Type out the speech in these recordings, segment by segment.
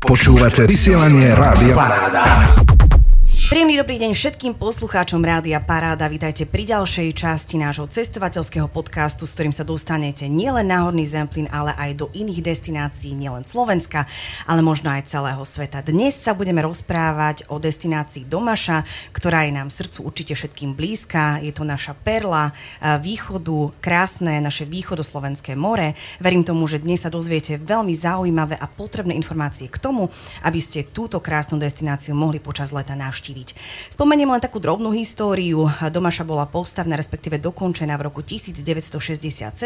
Počúvate vysielanie Rádia Paráda. Príjemný dobrý deň všetkým poslucháčom Rádia Paráda. Vítajte pri ďalšej časti nášho cestovateľského podcastu, s ktorým sa dostanete nielen na Horný Zemplín, ale aj do iných destinácií, nielen Slovenska, ale možno aj celého sveta. Dnes sa budeme rozprávať o destinácii Domaša, ktorá je nám srdcu určite všetkým blízka. Je to naša perla eh, východu, krásne naše východoslovenské more. Verím tomu, že dnes sa dozviete veľmi zaujímavé a potrebné informácie k tomu, aby ste túto krásnu destináciu mohli počas leta navštíviť navštíviť. Spomeniem len takú drobnú históriu. Domaša bola postavná, respektíve dokončená v roku 1967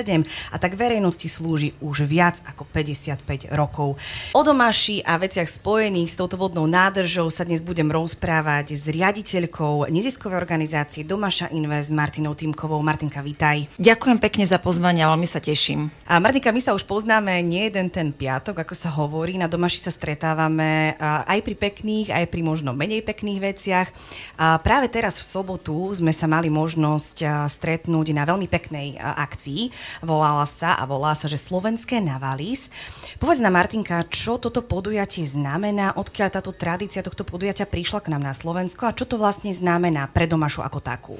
a tak verejnosti slúži už viac ako 55 rokov. O Domaši a veciach spojených s touto vodnou nádržou sa dnes budem rozprávať s riaditeľkou neziskovej organizácie Domaša Invest Martinou Týmkovou. Martinka, vítaj. Ďakujem pekne za pozvanie, veľmi sa teším. A Martinka, my sa už poznáme nie jeden ten piatok, ako sa hovorí. Na Domaši sa stretávame aj pri pekných, aj pri možno menej pekných veciach veciach. A práve teraz v sobotu sme sa mali možnosť stretnúť na veľmi peknej akcii. Volala sa a volá sa, že Slovenské Navalis. Povedz nám, Martinka, čo toto podujatie znamená, odkiaľ táto tradícia tohto podujatia prišla k nám na Slovensko a čo to vlastne znamená pre Domašu ako takú?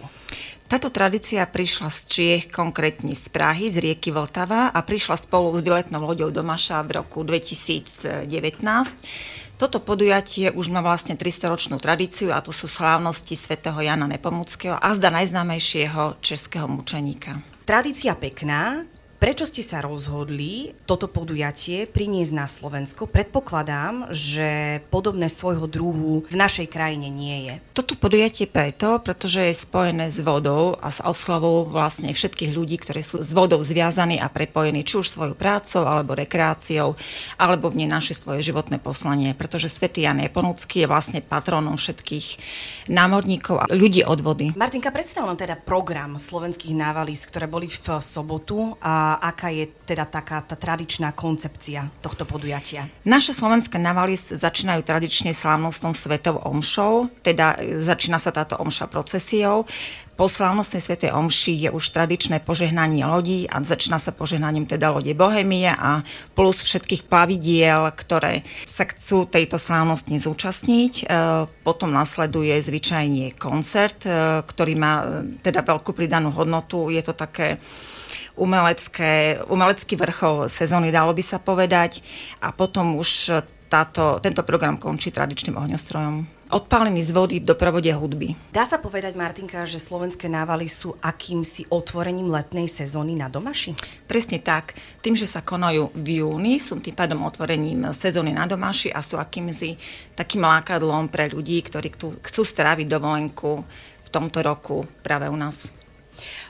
Táto tradícia prišla z Čiech, konkrétne z Prahy, z rieky Vltava a prišla spolu s výletnou loďou Domaša v roku 2019. Toto podujatie už má vlastne 300-ročnú tradíciu a to sú slávnosti svätého Jana Nepomuckého a zda najznámejšieho českého mučeníka. Tradícia pekná, Prečo ste sa rozhodli toto podujatie priniesť na Slovensko? Predpokladám, že podobné svojho druhu v našej krajine nie je. Toto podujatie preto, pretože je spojené s vodou a s oslavou vlastne všetkých ľudí, ktorí sú s vodou zviazaní a prepojení či už svojou prácou alebo rekreáciou, alebo v nej naše svoje životné poslanie, pretože svätý Jan Neponucký je vlastne patronom všetkých námorníkov a ľudí od vody. Martinka, predstav nám teda program slovenských návalísk, ktoré boli v sobotu a aká je teda taká tá tradičná koncepcia tohto podujatia? Naše slovenské navalis začínajú tradične slávnostnou svetou omšou, teda začína sa táto omša procesiou. Po slávnostnej svetej omši je už tradičné požehnanie lodí a začína sa požehnaním teda lode Bohemie a plus všetkých plavidiel, ktoré sa chcú tejto slávnosti zúčastniť. E, potom nasleduje zvyčajne koncert, e, ktorý má e, teda veľkú pridanú hodnotu. Je to také umelecké, umelecký vrchol sezóny, dalo by sa povedať. A potom už táto, tento program končí tradičným ohňostrojom. Odpálený z vody v doprovode hudby. Dá sa povedať, Martinka, že slovenské návaly sú akýmsi otvorením letnej sezóny na Domaši? Presne tak. Tým, že sa konajú v júni, sú tým pádom otvorením sezóny na Domaši a sú akýmsi takým lákadlom pre ľudí, ktorí chcú, stráviť dovolenku v tomto roku práve u nás.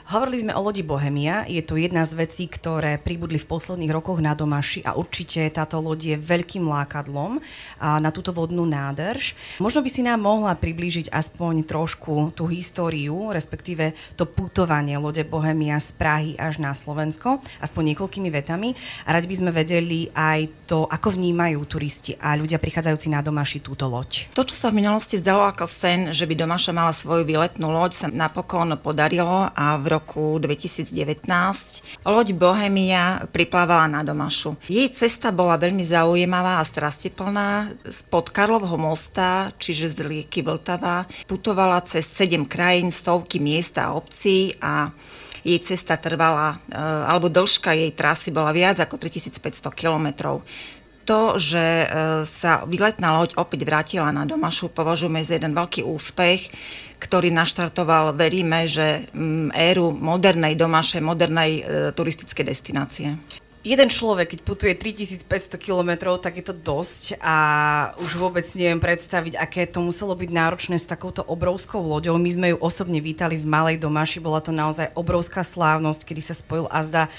Hovorili sme o lodi Bohemia, je to jedna z vecí, ktoré pribudli v posledných rokoch na Domaši a určite táto loď je veľkým lákadlom na túto vodnú nádrž. Možno by si nám mohla priblížiť aspoň trošku tú históriu, respektíve to putovanie lode Bohemia z Prahy až na Slovensko, aspoň niekoľkými vetami. A radi by sme vedeli aj to, ako vnímajú turisti a ľudia prichádzajúci na Domaši túto loď. To, čo sa v minulosti zdalo ako sen, že by Domaša mala svoju výletnú loď, sa napokon podarilo a v roku 2019 loď Bohemia priplávala na Domašu. Jej cesta bola veľmi zaujímavá a strastiplná. Spod Karlovho mosta, čiže z Lieky Vltava, putovala cez 7 krajín, stovky miest a obcí a jej cesta trvala, e, alebo dĺžka jej trasy bola viac ako 3500 kilometrov to, že e, sa výletná loď opäť vrátila na Domašu, považujeme za jeden veľký úspech, ktorý naštartoval, veríme, že mm, éru modernej Domaše, modernej e, turistickej destinácie jeden človek, keď putuje 3500 km, tak je to dosť a už vôbec neviem predstaviť, aké to muselo byť náročné s takouto obrovskou loďou. My sme ju osobne vítali v Malej Domaši, bola to naozaj obrovská slávnosť, kedy sa spojil azda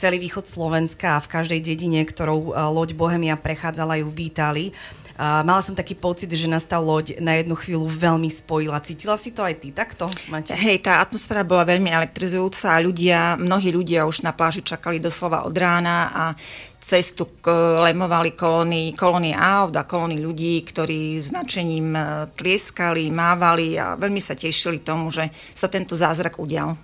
celý východ Slovenska a v každej dedine, ktorou e, loď Bohemia prechádzala, ju vítali. A mala som taký pocit, že nás tá loď na jednu chvíľu veľmi spojila. Cítila si to aj ty takto, Mate? Hej, tá atmosféra bola veľmi elektrizujúca ľudia, mnohí ľudia už na pláži čakali doslova od rána a cestu lemovali kolóny, kolóny aut a kolóny ľudí, ktorí značením e, tlieskali, mávali a veľmi sa tešili tomu, že sa tento zázrak udial.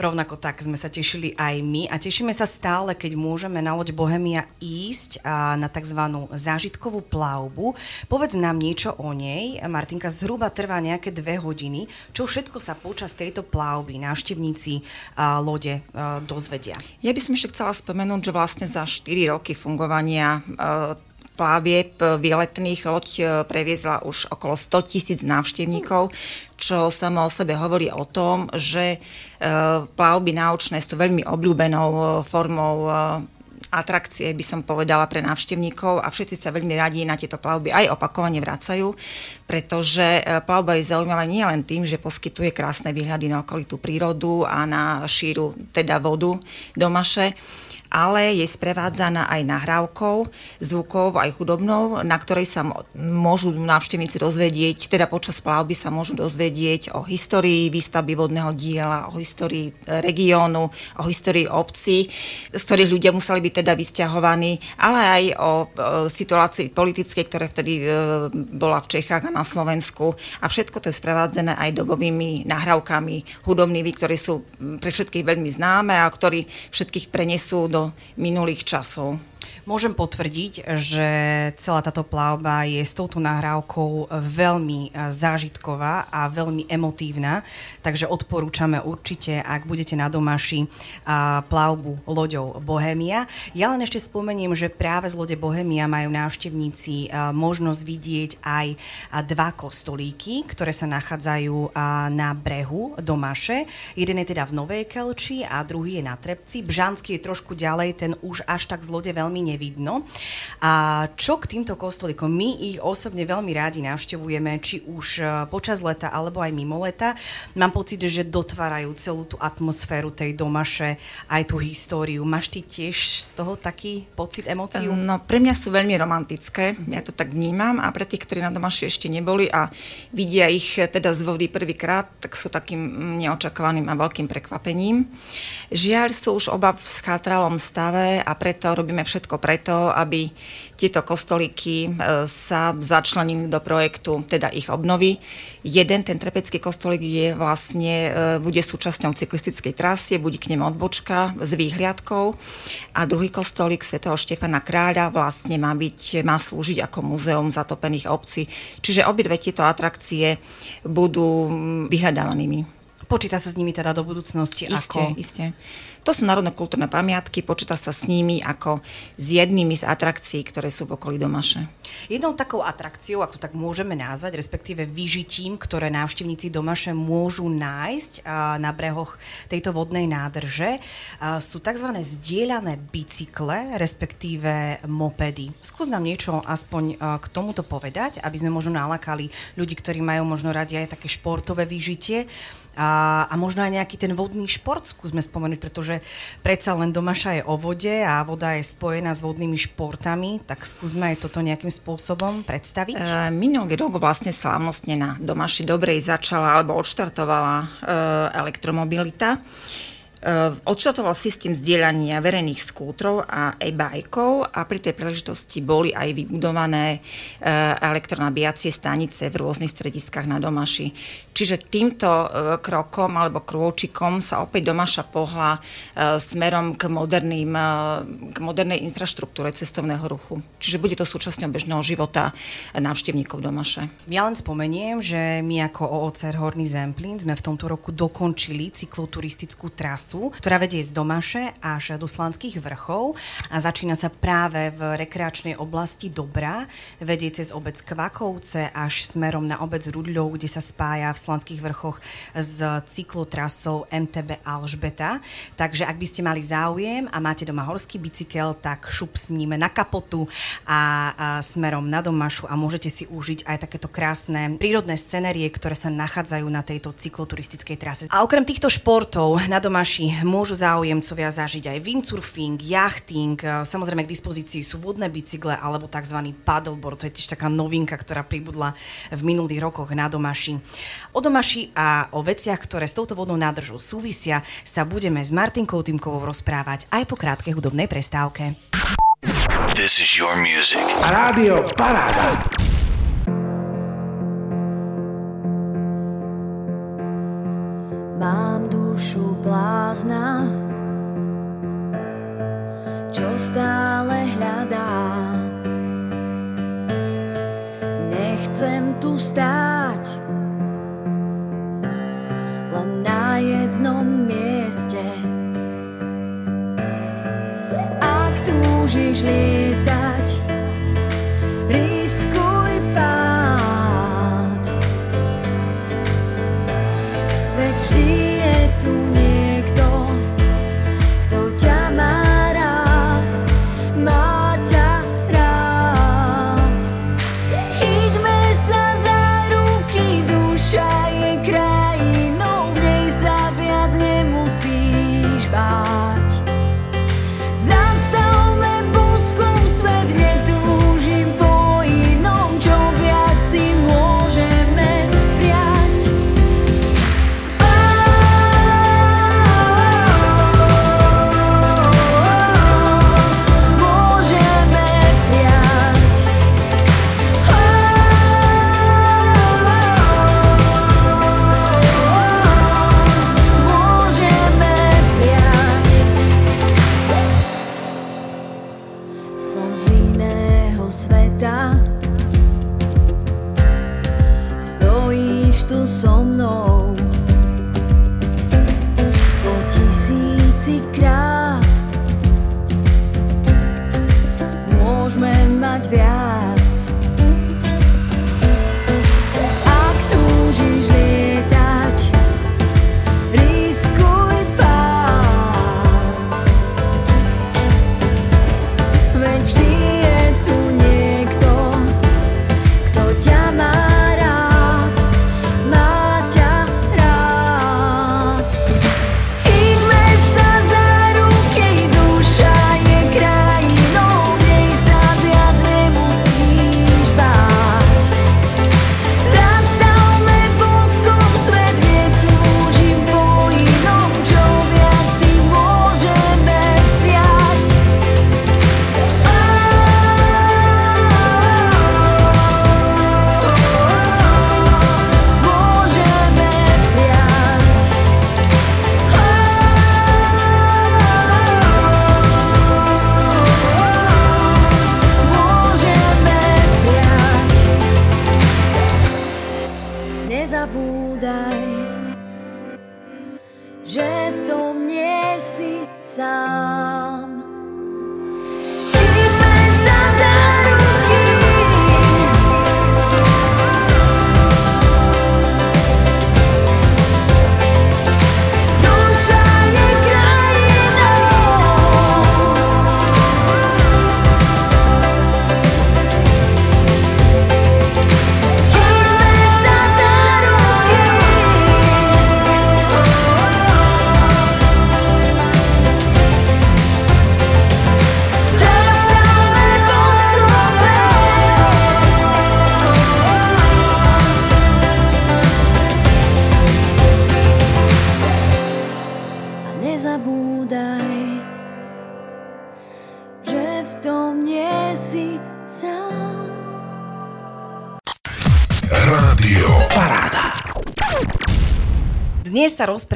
Rovnako tak sme sa tešili aj my a tešíme sa stále, keď môžeme na loď Bohemia ísť a na tzv. zážitkovú plavbu. Povedz nám niečo o nej. Martinka, zhruba trvá nejaké dve hodiny. Čo všetko sa počas tejto plavby návštevníci lode dozvedia? Ja by som ešte chcela spomenúť, že vlastne za 4 roky fungovania plávieb výletných loď e, previezla už okolo 100 tisíc návštevníkov, čo samo o sebe hovorí o tom, že e, plavby náučné sú veľmi obľúbenou e, formou atrakcie, by som povedala, pre návštevníkov a všetci sa veľmi radi na tieto plavby aj opakovane vracajú, pretože plavba je zaujímavá nie len tým, že poskytuje krásne výhľady na okolitú prírodu a na šíru, teda vodu domaše, ale je sprevádzaná aj nahrávkou, zvukov, aj hudobnou, na ktorej sa môžu návštevníci dozvedieť, teda počas plavby sa môžu dozvedieť o histórii výstavby vodného diela, o histórii regiónu, o histórii obcí, z ktorých ľudia museli byť teda vysťahovaní, ale aj o, situácii politickej, ktoré vtedy e, bola v Čechách a na Slovensku. A všetko to je sprevádzané aj dobovými nahrávkami hudobnými, ktoré sú pre všetkých veľmi známe a ktorí všetkých prenesú do minulých časov. Môžem potvrdiť, že celá táto plavba je s touto nahrávkou veľmi e, zážitková a veľmi emotívna, takže odporúčame určite, ak budete na domaši plavbu loďou Bohemia. Ja len ešte spomeniem, že práve z lode Bohemia majú návštevníci e, možnosť vidieť aj dva kostolíky, ktoré sa nachádzajú na brehu Domaše. Jeden je teda v Novej Kelči a druhý je na Trepci. Bžanský je trošku ďalej, ten už až tak z lode veľmi nevidno. A čo k týmto kostolíkom? My ich osobne veľmi rádi navštevujeme, či už e, počas leta alebo aj mimo leta. Mám pocit, že dotvárajú celú tú atmosféru tej domaše, aj tú históriu. Máš ty tiež z toho taký pocit, emóciu? No, pre mňa sú veľmi romantické, ja to tak vnímam a pre tých, ktorí na domaši ešte neboli a vidia ich teda z vody prvýkrát, tak sú takým neočakovaným a veľkým prekvapením. Žiaľ sú už oba v schátralom stave a preto robíme všetko preto, aby tieto kostolíky e, sa začlenili do projektu, teda ich obnovy. Jeden, ten trepecký kostolík je vlastne, e, bude súčasťou cyklistickej trasy, bude k nemu odbočka s výhliadkou a druhý kostolík svätého Štefana Kráľa vlastne má, byť, má slúžiť ako múzeum zatopených obcí. Čiže obidve tieto atrakcie budú vyhľadávanými. Počíta sa s nimi teda do budúcnosti? Isté, ako? isté. To sú národné kultúrne pamiatky, počíta sa s nimi ako s jednými z atrakcií, ktoré sú v okolí Domaše. Jednou takou atrakciou, ak to tak môžeme nazvať, respektíve vyžitím, ktoré návštevníci Domaše môžu nájsť na brehoch tejto vodnej nádrže, sú tzv. zdieľané bicykle, respektíve mopedy. Skús nám niečo aspoň k tomuto povedať, aby sme možno nalakali ľudí, ktorí majú možno radi aj také športové vyžitie a, a možno aj nejaký ten vodný šport skúsme spomenúť, pretože predsa len domaša je o vode a voda je spojená s vodnými športami, tak skúsme aj toto nejakým spôsobom predstaviť. E, minulý rok vlastne slávnostne na Domaši Dobrej začala alebo odštartovala e, elektromobilita. Eh, odštartoval systém zdieľania verejných skútrov a e-bajkov a pri tej príležitosti boli aj vybudované eh, elektronabíjacie stanice v rôznych strediskách na Domaši. Čiže týmto eh, krokom alebo krôčikom sa opäť Domaša pohla smerom k, moderným, k modernej infraštruktúre cestovného ruchu. Čiže bude to súčasťou bežného života návštevníkov Domaše. Ja len spomeniem, že my ako OOCR Horný Zemplín sme v tomto roku dokončili cykloturistickú trasu trasu, ktorá vedie z Domaše až do Slanských vrchov a začína sa práve v rekreačnej oblasti Dobrá, vedie cez obec Kvakovce až smerom na obec Rudľov, kde sa spája v Slanských vrchoch s cyklotrasou MTB Alžbeta. Takže ak by ste mali záujem a máte doma horský bicykel, tak šup s ním na kapotu a, a smerom na Domašu a môžete si užiť aj takéto krásne prírodné scenérie, ktoré sa nachádzajú na tejto cykloturistickej trase. A okrem týchto športov na Domaši naši môžu záujemcovia zažiť aj windsurfing, jachting, e, samozrejme k dispozícii sú vodné bicykle alebo tzv. paddleboard, to je tiež taká novinka, ktorá pribudla v minulých rokoch na Domaši. O Domaši a o veciach, ktoré s touto vodnou nádržou súvisia, sa budeme s Martinkou Týmkovou rozprávať aj po krátkej hudobnej prestávke. This is your music. Rádio Paráda. blázna, čo stále hľadá. Nechcem tu stáť, len na jednom mieste. Ak túžiš lieť,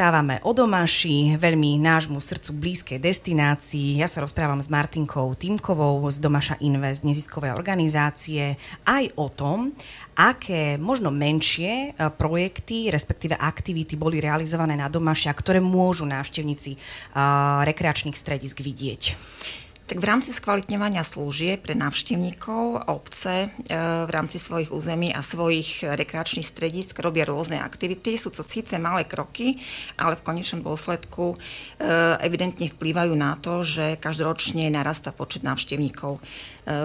rozprávame o Domaši, veľmi nášmu srdcu blízkej destinácii. Ja sa rozprávam s Martinkou Týmkovou z Domaša Invest, neziskovej organizácie, aj o tom, aké možno menšie e, projekty, respektíve aktivity boli realizované na Domaši a ktoré môžu návštevníci e, rekreačných stredisk vidieť. Tak v rámci skvalitňovania služieb pre návštevníkov obce e, v rámci svojich území a svojich rekreačných stredisk robia rôzne aktivity. Sú to síce malé kroky, ale v konečnom dôsledku e, evidentne vplývajú na to, že každoročne narastá počet návštevníkov. E,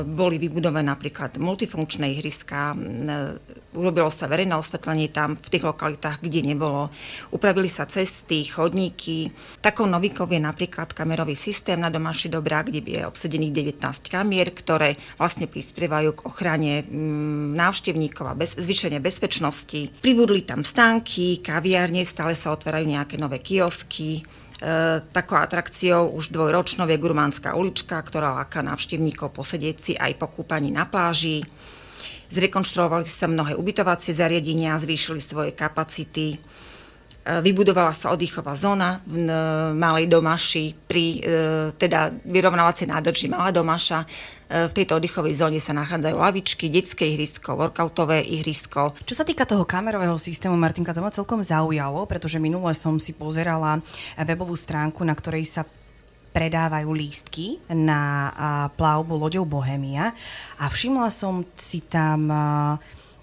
Boli vybudované napríklad multifunkčné ihriska, urobilo sa verejné osvetlenie tam v tých lokalitách, kde nebolo. Upravili sa cesty, chodníky. Takou novinkou je napríklad kamerový systém na Domaši Dobrá, kde je obsedených 19 kamier, ktoré vlastne prispievajú k ochrane mm, návštevníkov a bez, zvýšenie bezpečnosti. Pribudli tam stánky, kaviárne, stále sa otvárajú nejaké nové kiosky. E, takou atrakciou už dvojročnou je Gurmánska ulička, ktorá láka návštevníkov posedieť si aj po kúpaní na pláži. Zrekonštruovali sa mnohé ubytovacie zariadenia, zvýšili svoje kapacity. Vybudovala sa oddychová zóna v Malej Domaši pri teda vyrovnávacej nádrži Malá Domaša. V tejto oddychovej zóne sa nachádzajú lavičky, detské ihrisko, workoutové ihrisko. Čo sa týka toho kamerového systému, Martinka, to ma celkom zaujalo, pretože minule som si pozerala webovú stránku, na ktorej sa predávajú lístky na plavbu loďou Bohemia a všimla som si tam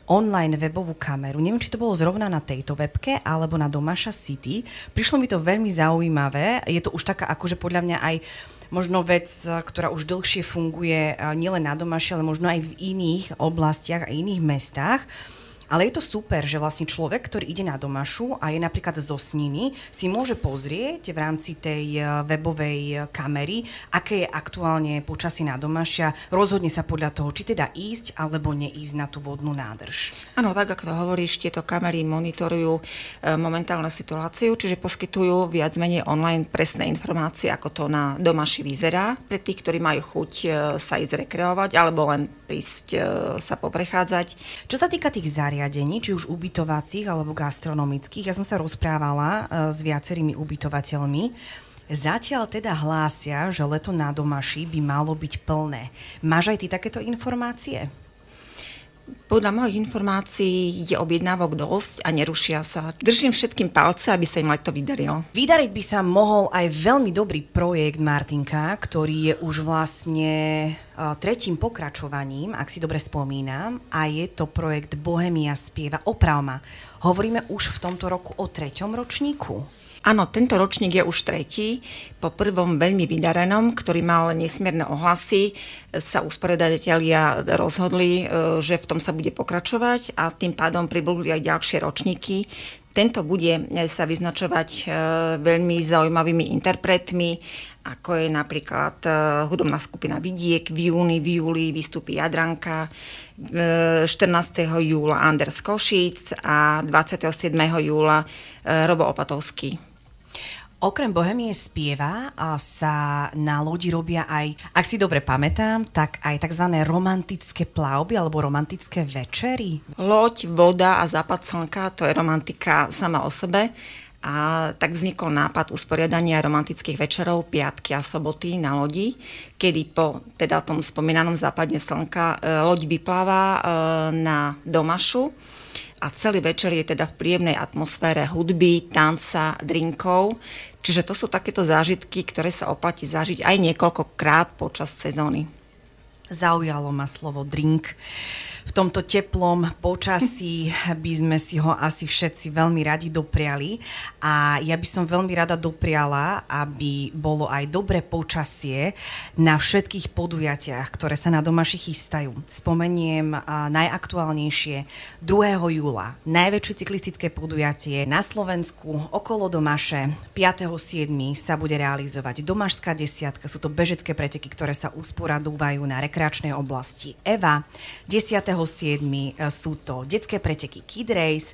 online webovú kameru. Neviem, či to bolo zrovna na tejto webke alebo na Domaša City. Prišlo mi to veľmi zaujímavé. Je to už taká akože podľa mňa aj možno vec, ktorá už dlhšie funguje nielen na Domaši, ale možno aj v iných oblastiach a iných mestách. Ale je to super, že vlastne človek, ktorý ide na Domašu a je napríklad zo Sniny, si môže pozrieť v rámci tej e, webovej e, kamery, aké je aktuálne počasí na Domašia, rozhodne sa podľa toho, či teda ísť alebo neísť na tú vodnú nádrž. Áno, tak ako to hovoríš, tieto kamery monitorujú e, momentálnu situáciu, čiže poskytujú viac menej online presné informácie, ako to na Domaši vyzerá, pre tých, ktorí majú chuť sa ísť rekreovať alebo len prísť sa poprechádzať. Čo sa týka tých zariadení, zariadení, či už ubytovacích alebo gastronomických. Ja som sa rozprávala uh, s viacerými ubytovateľmi. Zatiaľ teda hlásia, že leto na Domaši by malo byť plné. Máš aj ty takéto informácie? Podľa mojich informácií je objednávok dosť a nerušia sa. Držím všetkým palce, aby sa im leto vydarilo. Vydariť by sa mohol aj veľmi dobrý projekt Martinka, ktorý je už vlastne uh, tretím pokračovaním, ak si dobre spomínam, a je to projekt Bohemia spieva. Opravma. Hovoríme už v tomto roku o treťom ročníku. Áno, tento ročník je už tretí. Po prvom veľmi vydarenom, ktorý mal nesmierne ohlasy, sa usporiadatelia rozhodli, e, že v tom sa bude pokračovať a tým pádom pribudli aj ďalšie ročníky. Tento bude sa vyznačovať e, veľmi zaujímavými interpretmi, ako je napríklad e, hudobná skupina Vidiek. V júni, v júli vystúpi Jadranka, 14. júla Anders Košic a 27. júla Robo Opatovský. Okrem Bohemie spieva sa na lodi robia aj, ak si dobre pamätám, tak aj tzv. romantické plavby alebo romantické večery. Loď, voda a západ slnka, to je romantika sama o sebe. A tak vznikol nápad usporiadania romantických večerov piatky a soboty na lodi, kedy po teda tom spomínanom západne slnka e, loď vypláva e, na Domašu a celý večer je teda v príjemnej atmosfére hudby, tanca, drinkov. Čiže to sú takéto zážitky, ktoré sa oplatí zažiť aj niekoľkokrát počas sezóny. Zaujalo ma slovo drink. Uh, v tomto teplom počasí by sme si ho asi všetci veľmi radi dopriali a ja by som veľmi rada dopriala, aby bolo aj dobré počasie na všetkých podujatiach, ktoré sa na Domaši chystajú. Spomeniem najaktuálnejšie 2. júla, najväčšie cyklistické podujatie na Slovensku okolo Domaše 5.7. sa bude realizovať Domašská desiatka, sú to bežecké preteky, ktoré sa usporadúvajú na rekreačnej oblasti EVA. 10. 7. E, sú to detské preteky Kid Race,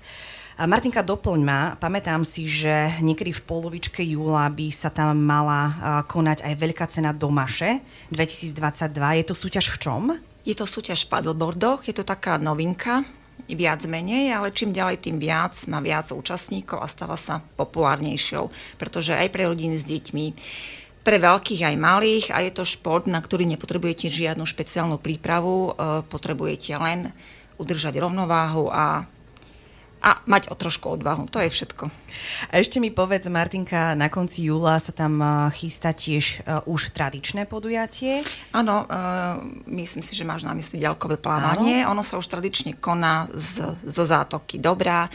Martinka, doplň ma. Pamätám si, že niekedy v polovičke júla by sa tam mala e, konať aj veľká cena Domaše 2022. Je to súťaž v čom? Je to súťaž v paddleboardoch, je to taká novinka, viac menej, ale čím ďalej, tým viac, má viac účastníkov a stáva sa populárnejšou, pretože aj pre rodiny s deťmi pre veľkých aj malých a je to šport, na ktorý nepotrebujete žiadnu špeciálnu prípravu, e, potrebujete len udržať rovnováhu a a mať o trošku odvahu. To je všetko. A ešte mi povedz, Martinka, na konci júla sa tam e, chystá tiež uh, už tradičné podujatie? Áno, uh, myslím si, že máš na mysli ďalkové plávanie. Áno. Ono sa už tradične koná z, zo zátoky Dobrá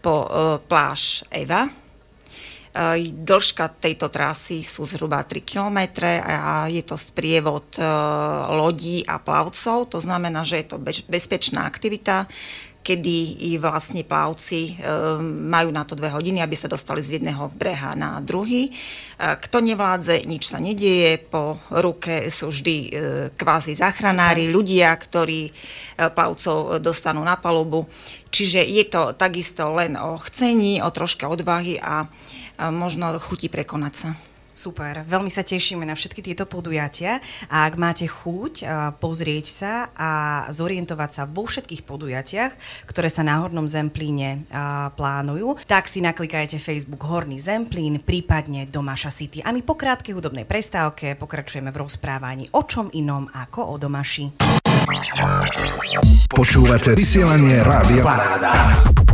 po uh, pláž Eva, Dĺžka tejto trasy sú zhruba 3 km a je to sprievod e, lodí a plavcov. To znamená, že je to bezpečná aktivita, kedy i vlastne plavci e, majú na to dve hodiny, aby sa dostali z jedného breha na druhý. E, kto nevládze, nič sa nedieje. Po ruke sú vždy kvázi záchranári, ľudia, ktorí plavcov dostanú na palubu. Čiže je to takisto len o chcení, o troške odvahy a možno chutí prekonať sa. Super, veľmi sa tešíme na všetky tieto podujatia a ak máte chuť pozrieť sa a zorientovať sa vo všetkých podujatiach, ktoré sa na Hornom Zemplíne plánujú, tak si naklikajte Facebook Horný Zemplín, prípadne Domaša City. A my po krátkej hudobnej prestávke pokračujeme v rozprávaní o čom inom ako o Domaši. Počúvate vysielanie Rádia Paráda.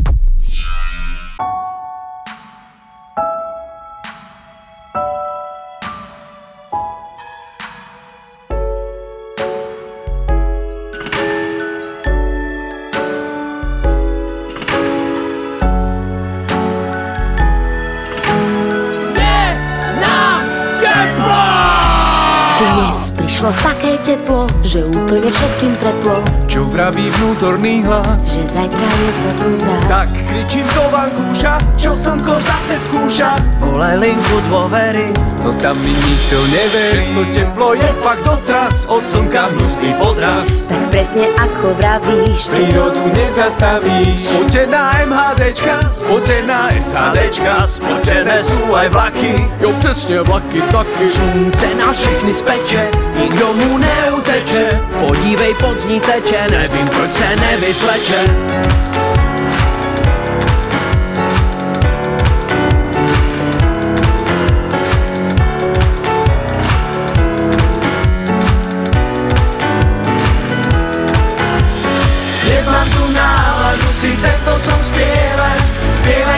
Teplo, že úplne všetkým preplo. Čo vraví vnútorný hlas? Že zajtra je to tu zás Tak kričím do vankúša, čo slnko zase skúša. Volaj linku dôvery, no tam mi nikto neverí. Že to teplo je fakt dotras, od slnka hnusný podraz. Tak presne ako vravíš Prírodu nezastavíš. Spotená MHDčka, spotená SHDčka Spotené sú aj vlaky. Jo přesně vlaky taky. Slunce nás všechny speče, pod ní teče, nevím proč se nevysleče. Dnes mám tu náladu si tento som spievať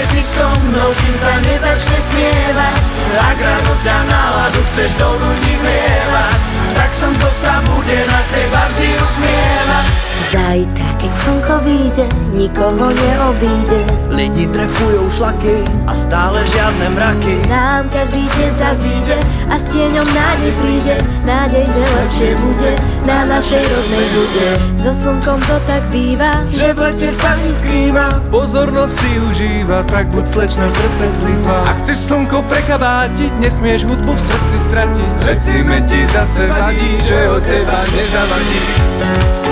si so mnou, kým sa nezačne spievať Ak radosť a náladu chceš do ľudí vlievať Tak som to sa bude na teba vždy usmievať Zajtra, keď slnko vyjde, nikoho neobíde. Lidi trefujú šlaky stále žiadne mraky. Nám každý deň sa zíde a s tieňom nádej príde. Nádej, že lepšie bude na našej rodnej bude So slnkom to tak býva Že v lete sa neskrýva Pozornosť si užíva, tak buď slečna trpezlivá. Ak chceš slnko prekabátiť, nesmieš hudbu v srdci stratiť. Srdcime ti zase vadí, že od teba nezavadí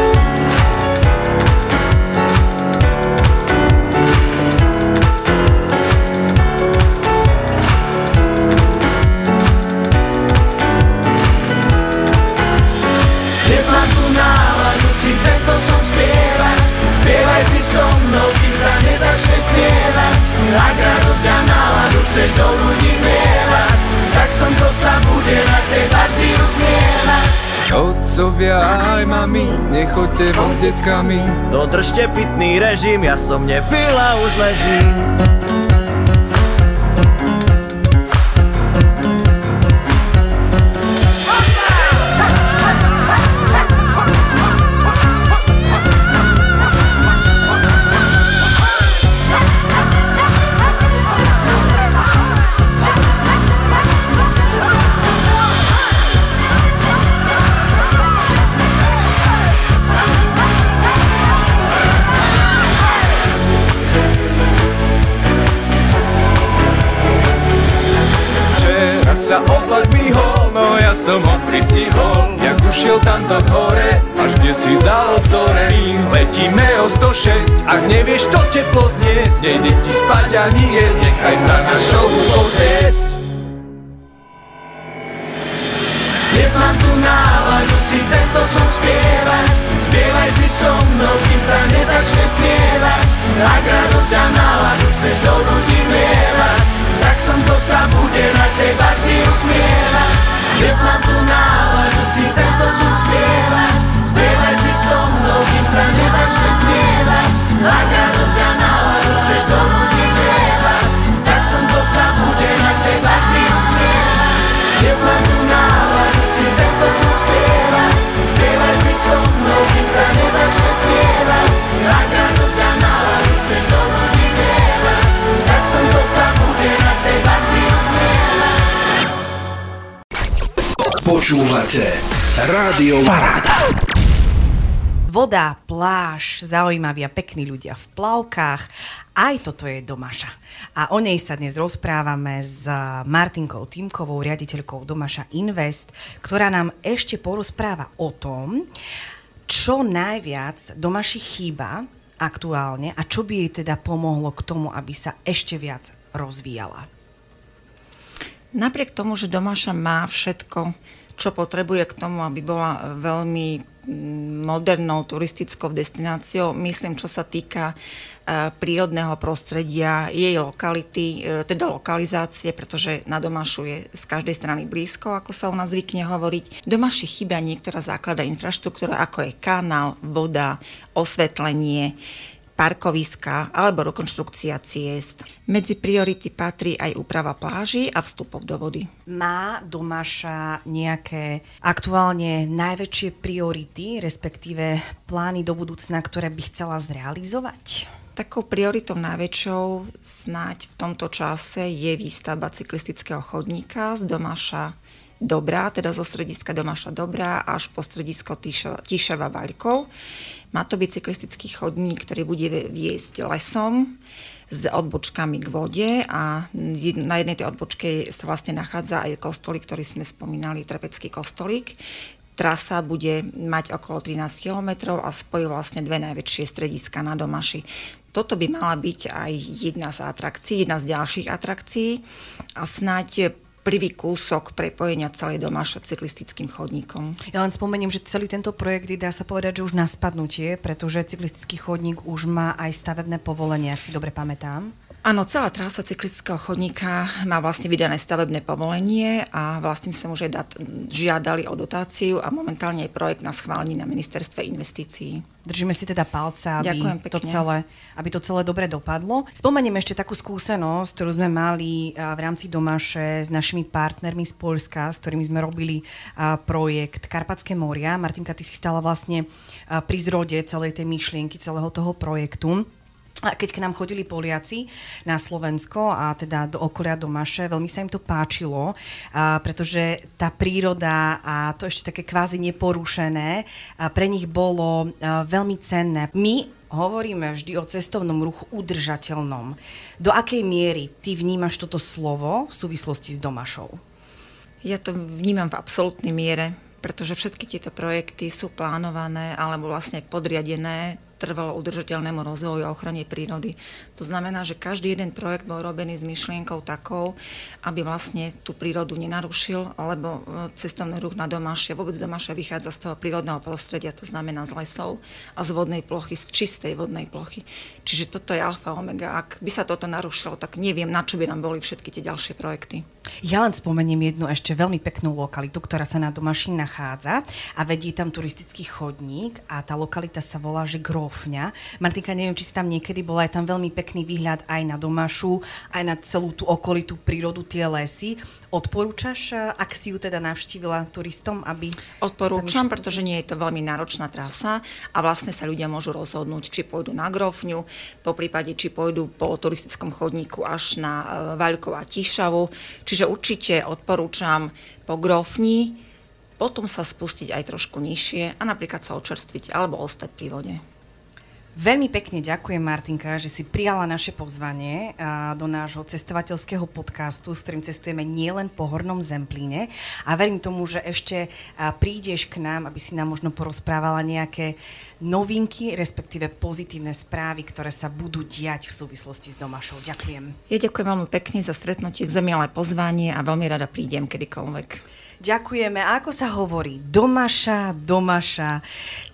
Otcovia aj mami, nechoďte von s deckami. Dodržte pitný režim, ja som nepila, už ležím nevieš to teplo zniesť Nejde ti spať ani jesť, nechaj sa na show pozrieť Dnes mám tu náladu si tento som spievať. Spievaj si so mnou, kým sa nezačne spievať Ak radosť a náladu chceš do ľudí vlievať Tak som to sa bude na teba vždy usmievať. Dnes mám tu spievať Ak radosť a náladu chceš do ľudí vlievať Tak som to sa na teba vždy usmievať Dnes mám tu náladu si tento som spievať so mnou, kým sa nezačne spievať Ak radosť a náladu chceš do ľudí vlievať Tak som to sa bude na teba vždy usmievať Počúvate Rádio Paráda. Voda, pláž, zaujímaví a pekní ľudia v plavkách. Aj toto je Domaša. A o nej sa dnes rozprávame s Martinkou Týmkovou, riaditeľkou Domaša Invest, ktorá nám ešte porozpráva o tom, čo najviac Domaši chýba aktuálne a čo by jej teda pomohlo k tomu, aby sa ešte viac rozvíjala. Napriek tomu, že Domaša má všetko, čo potrebuje k tomu, aby bola veľmi modernou turistickou destináciou, myslím, čo sa týka e, prírodného prostredia, jej lokality, e, teda lokalizácie, pretože na Domašu je z každej strany blízko, ako sa u nás zvykne hovoriť. Domaši chýba niektorá základná infraštruktúra, ako je kanál, voda, osvetlenie, parkoviska alebo rekonštrukcia ciest. Medzi priority patrí aj úprava pláží a vstupov do vody. Má Domaša nejaké aktuálne najväčšie priority, respektíve plány do budúcna, ktoré by chcela zrealizovať? Takou prioritou najväčšou snáď v tomto čase je výstavba cyklistického chodníka z Domaša Dobrá, teda zo strediska Domaša Dobrá až po stredisko Tíšava Vaľkov. Má to byť cyklistický chodník, ktorý bude viesť lesom s odbočkami k vode a na jednej tej odbočke sa vlastne nachádza aj kostolík, ktorý sme spomínali, Trepecký kostolík. Trasa bude mať okolo 13 km a spojí vlastne dve najväčšie strediska na Domaši. Toto by mala byť aj jedna z atrakcií, jedna z ďalších atrakcií a snáď prvý kúsok prepojenia celej domáša cyklistickým chodníkom. Ja len spomeniem, že celý tento projekt dá sa povedať, že už na spadnutie, pretože cyklistický chodník už má aj stavebné povolenie, ak si dobre pamätám. Áno, celá trasa cyklistického chodníka má vlastne vydané stavebné povolenie a vlastne sa už aj žiadali o dotáciu a momentálne je projekt na schválení na ministerstve investícií. Držíme si teda palce, aby to, celé, aby to celé dobre dopadlo. Spomeniem ešte takú skúsenosť, ktorú sme mali v rámci Domaše s našimi partnermi z Polska, s ktorými sme robili projekt Karpatské moria. Martinka, ty si stala vlastne pri zrode celej tej myšlienky, celého toho projektu. A keď k nám chodili Poliaci na Slovensko a teda do okolia Domaše, veľmi sa im to páčilo, a pretože tá príroda a to ešte také kvázi neporušené a pre nich bolo veľmi cenné. My hovoríme vždy o cestovnom ruchu udržateľnom. Do akej miery ty vnímaš toto slovo v súvislosti s Domašou? Ja to vnímam v absolútnej miere, pretože všetky tieto projekty sú plánované alebo vlastne podriadené trvalo udržateľnému rozvoju a ochrane prírody. To znamená, že každý jeden projekt bol robený s myšlienkou takou, aby vlastne tú prírodu nenarušil, alebo e, cestovný ruch na Domašia, vôbec Domašia vychádza z toho prírodného prostredia, to znamená z lesov a z vodnej plochy, z čistej vodnej plochy. Čiže toto je alfa omega. Ak by sa toto narušilo, tak neviem, na čo by nám boli všetky tie ďalšie projekty. Ja len spomeniem jednu ešte veľmi peknú lokalitu, ktorá sa na Domaši nachádza a vedie tam turistický chodník a tá lokalita sa volá, že Gro Rofňa. Martinka, neviem, či si tam niekedy bola, je tam veľmi pekný výhľad aj na Domašu, aj na celú tú okolitú prírodu, tie lesy. Odporúčaš, eh, ak si ju teda navštívila turistom, aby... Odporúčam, pretože nie je to veľmi náročná trasa a vlastne sa ľudia môžu rozhodnúť, či pôjdu na Grofňu, po prípade, či pôjdu po turistickom chodníku až na eh, Vaľkov a Tíšavu. Čiže určite odporúčam po Grofni, potom sa spustiť aj trošku nižšie a napríklad sa očerstviť alebo ostať pri vode. Veľmi pekne ďakujem, Martinka, že si prijala naše pozvanie do nášho cestovateľského podcastu, s ktorým cestujeme nielen po Hornom Zemplíne. A verím tomu, že ešte prídeš k nám, aby si nám možno porozprávala nejaké novinky, respektíve pozitívne správy, ktoré sa budú diať v súvislosti s Domašou. Ďakujem. Ja ďakujem veľmi pekne za stretnutie, za milé pozvanie a veľmi rada prídem kedykoľvek. Ďakujeme. A ako sa hovorí? Domaša, domaša,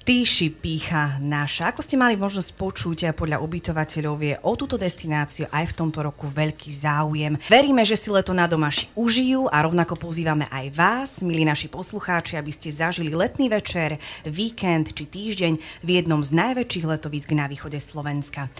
týši pícha naša. Ako ste mali možnosť počuť a podľa ubytovateľov je o túto destináciu aj v tomto roku veľký záujem. Veríme, že si leto na Domaši užijú a rovnako pozývame aj vás, milí naši poslucháči, aby ste zažili letný večer, víkend či týždeň v jednom z najväčších letovisk na východe Slovenska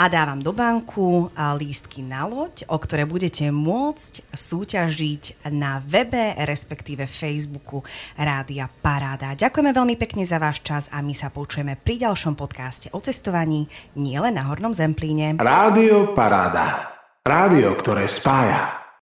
a dávam do banku lístky na loď, o ktoré budete môcť súťažiť na webe, respektíve Facebooku Rádia Paráda. Ďakujeme veľmi pekne za váš čas a my sa počujeme pri ďalšom podcaste o cestovaní nielen na Hornom Zemplíne. Rádio Paráda. Rádio, ktoré spája.